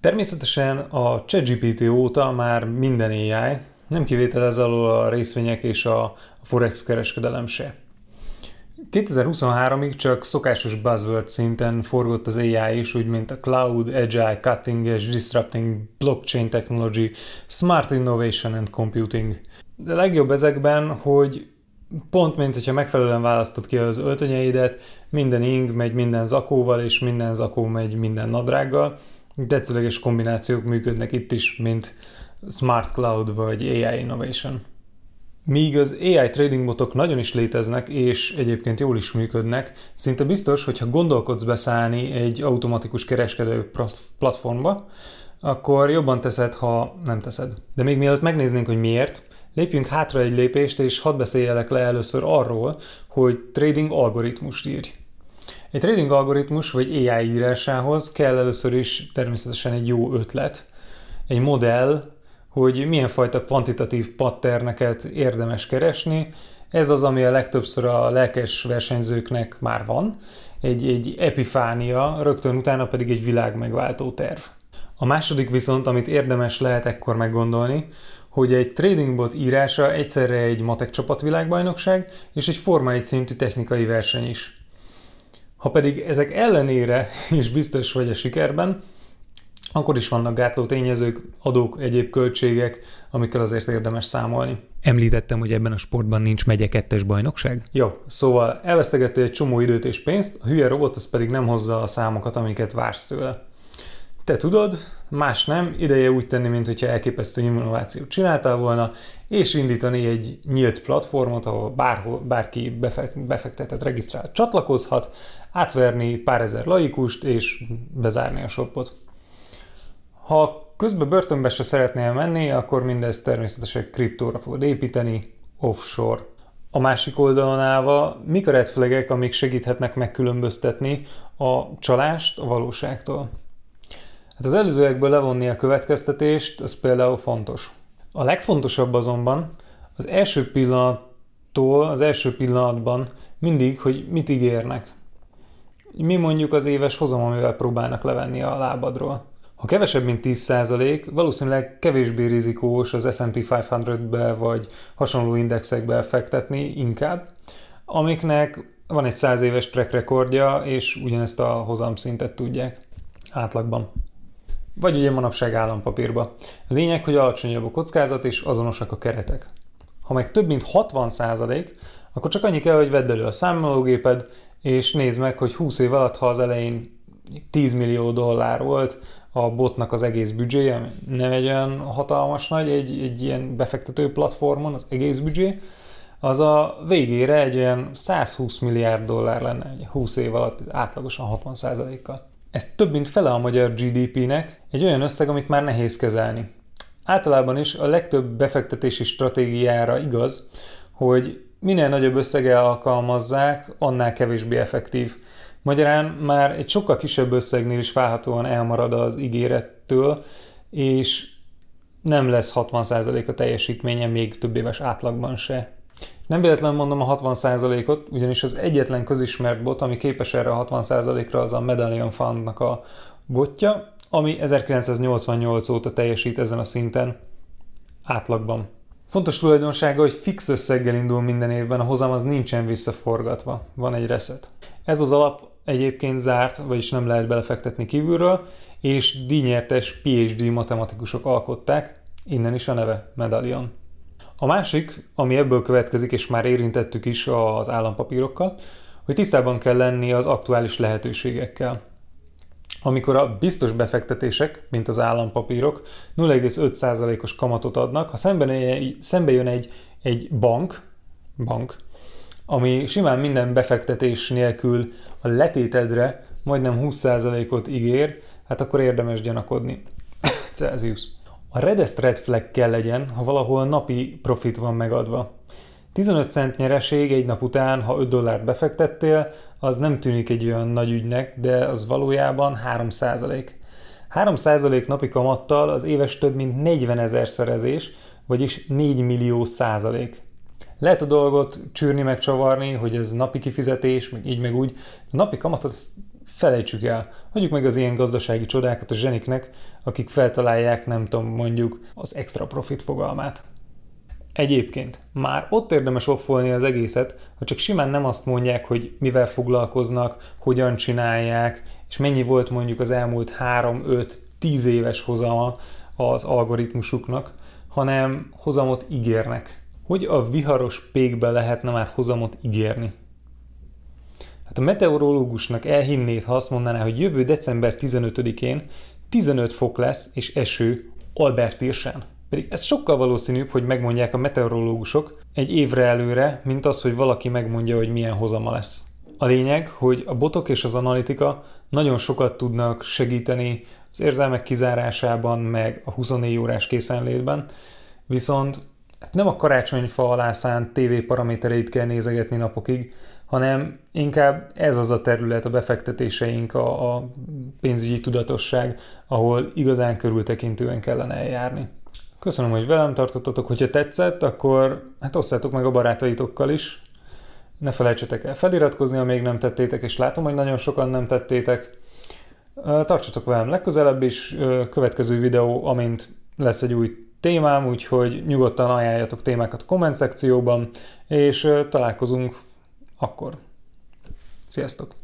Természetesen a ChatGPT óta már minden AI, nem kivétel ez alól a részvények és a forex kereskedelem se. 2023-ig csak szokásos buzzword szinten forgott az AI is, úgy mint a cloud, agile, cutting edge, disrupting, blockchain technology, smart innovation and computing. De legjobb ezekben, hogy pont mint hogyha megfelelően választod ki az öltönyeidet, minden ing megy minden zakóval, és minden zakó megy minden nadrággal. Tetszőleges kombinációk működnek itt is, mint Smart Cloud vagy AI Innovation. Míg az AI trading botok nagyon is léteznek, és egyébként jól is működnek, szinte biztos, hogy ha gondolkodsz beszállni egy automatikus kereskedő platformba, akkor jobban teszed, ha nem teszed. De még mielőtt megnéznénk, hogy miért, lépjünk hátra egy lépést, és hadd beszéljelek le először arról, hogy trading algoritmust írj. Egy trading algoritmus vagy AI írásához kell először is természetesen egy jó ötlet, egy modell, hogy milyen fajta kvantitatív patterneket érdemes keresni. Ez az, ami a legtöbbször a lelkes versenyzőknek már van, egy, egy epifánia, rögtön utána pedig egy világ megváltó terv. A második viszont, amit érdemes lehet ekkor meggondolni, hogy egy trading bot írása egyszerre egy matek csapatvilágbajnokság és egy Forma 1 szintű technikai verseny is. Ha pedig ezek ellenére is biztos vagy a sikerben, akkor is vannak gátló tényezők, adók, egyéb költségek, amikkel azért érdemes számolni. Említettem, hogy ebben a sportban nincs megye kettes bajnokság? Jó, szóval elvesztegettél egy csomó időt és pénzt, a hülye robot az pedig nem hozza a számokat, amiket vársz tőle. Te tudod, más nem, ideje úgy tenni, mintha elképesztő innovációt csináltál volna, és indítani egy nyílt platformot, ahol bárhol, bárki befektetett, regisztrált csatlakozhat, átverni pár ezer laikust, és bezárni a shopot. Ha közben börtönbe se szeretnél menni, akkor mindezt természetesen kriptóra fogod építeni, offshore. A másik oldalon állva, mik a red amik segíthetnek megkülönböztetni a csalást a valóságtól? Hát az előzőekből levonni a következtetést, ez például fontos. A legfontosabb azonban az első pillanattól, az első pillanatban mindig, hogy mit ígérnek. Mi mondjuk az éves hozam, amivel próbálnak levenni a lábadról. Ha kevesebb, mint 10%, valószínűleg kevésbé rizikós az S&P 500-be vagy hasonló indexekbe fektetni inkább, amiknek van egy 100 éves track rekordja, és ugyanezt a hozamszintet tudják átlagban. Vagy ugye manapság állampapírba. A lényeg, hogy alacsonyabb a kockázat és azonosak a keretek. Ha meg több mint 60 akkor csak annyi kell, hogy vedd elő a számológéped, és nézd meg, hogy 20 év alatt, ha az elején 10 millió dollár volt, a botnak az egész büdzséje, nem egy olyan hatalmas nagy, egy, egy ilyen befektető platformon az egész büdzsé, az a végére egy olyan 120 milliárd dollár lenne 20 év alatt átlagosan 60%-kal. Ez több mint fele a magyar GDP-nek, egy olyan összeg, amit már nehéz kezelni. Általában is a legtöbb befektetési stratégiára igaz, hogy minél nagyobb összeggel alkalmazzák, annál kevésbé effektív. Magyarán már egy sokkal kisebb összegnél is várhatóan elmarad az ígérettől, és nem lesz 60% a teljesítménye még több éves átlagban se. Nem véletlenül mondom a 60%-ot, ugyanis az egyetlen közismert bot, ami képes erre a 60%-ra, az a Medallion Fundnak a botja, ami 1988 óta teljesít ezen a szinten átlagban. Fontos tulajdonsága, hogy fix összeggel indul minden évben, a hozam az nincsen visszaforgatva, van egy reset. Ez az alap egyébként zárt, vagyis nem lehet belefektetni kívülről, és díjnyertes PhD matematikusok alkották, innen is a neve Medallion. A másik, ami ebből következik, és már érintettük is az állampapírokkal, hogy tisztában kell lenni az aktuális lehetőségekkel. Amikor a biztos befektetések, mint az állampapírok, 0,5%-os kamatot adnak, ha szembe jön egy, egy bank, bank, ami simán minden befektetés nélkül a letétedre majdnem 20%-ot ígér, hát akkor érdemes gyanakodni. Celsius. A redest red flag kell legyen, ha valahol napi profit van megadva. 15 cent nyereség egy nap után, ha 5 dollárt befektettél, az nem tűnik egy olyan nagy ügynek, de az valójában 3 százalék. 3 százalék napi kamattal az éves több mint 40 ezer szerezés, vagyis 4 millió százalék. Lehet a dolgot csűrni, meg csavarni, hogy ez napi kifizetés, meg így meg úgy. A napi kamatot felejtsük el. Hagyjuk meg az ilyen gazdasági csodákat a zseniknek, akik feltalálják, nem tudom, mondjuk az extra profit fogalmát. Egyébként már ott érdemes offolni az egészet, ha csak simán nem azt mondják, hogy mivel foglalkoznak, hogyan csinálják, és mennyi volt mondjuk az elmúlt 3-5-10 éves hozama az algoritmusuknak, hanem hozamot ígérnek. Hogy a viharos pékbe lehetne már hozamot ígérni? Hát a meteorológusnak elhinnéd, ha azt mondaná, hogy jövő december 15-én 15 fok lesz és eső Albertirsen. Pedig ez sokkal valószínűbb, hogy megmondják a meteorológusok egy évre előre, mint az, hogy valaki megmondja, hogy milyen hozama lesz. A lényeg, hogy a botok és az analitika nagyon sokat tudnak segíteni az érzelmek kizárásában, meg a 24 órás készenlétben, viszont nem a karácsonyfa alá szánt TV paramétereit kell nézegetni napokig, hanem inkább ez az a terület, a befektetéseink, a, a pénzügyi tudatosság, ahol igazán körültekintően kellene eljárni. Köszönöm, hogy velem tartottatok, hogyha tetszett, akkor hát osszátok meg a barátaitokkal is. Ne felejtsetek el feliratkozni, ha még nem tettétek, és látom, hogy nagyon sokan nem tettétek. Tartsatok velem legközelebb is, következő videó, amint lesz egy új témám, úgyhogy nyugodtan ajánljatok témákat a komment szekcióban, és találkozunk akkor. Sziasztok!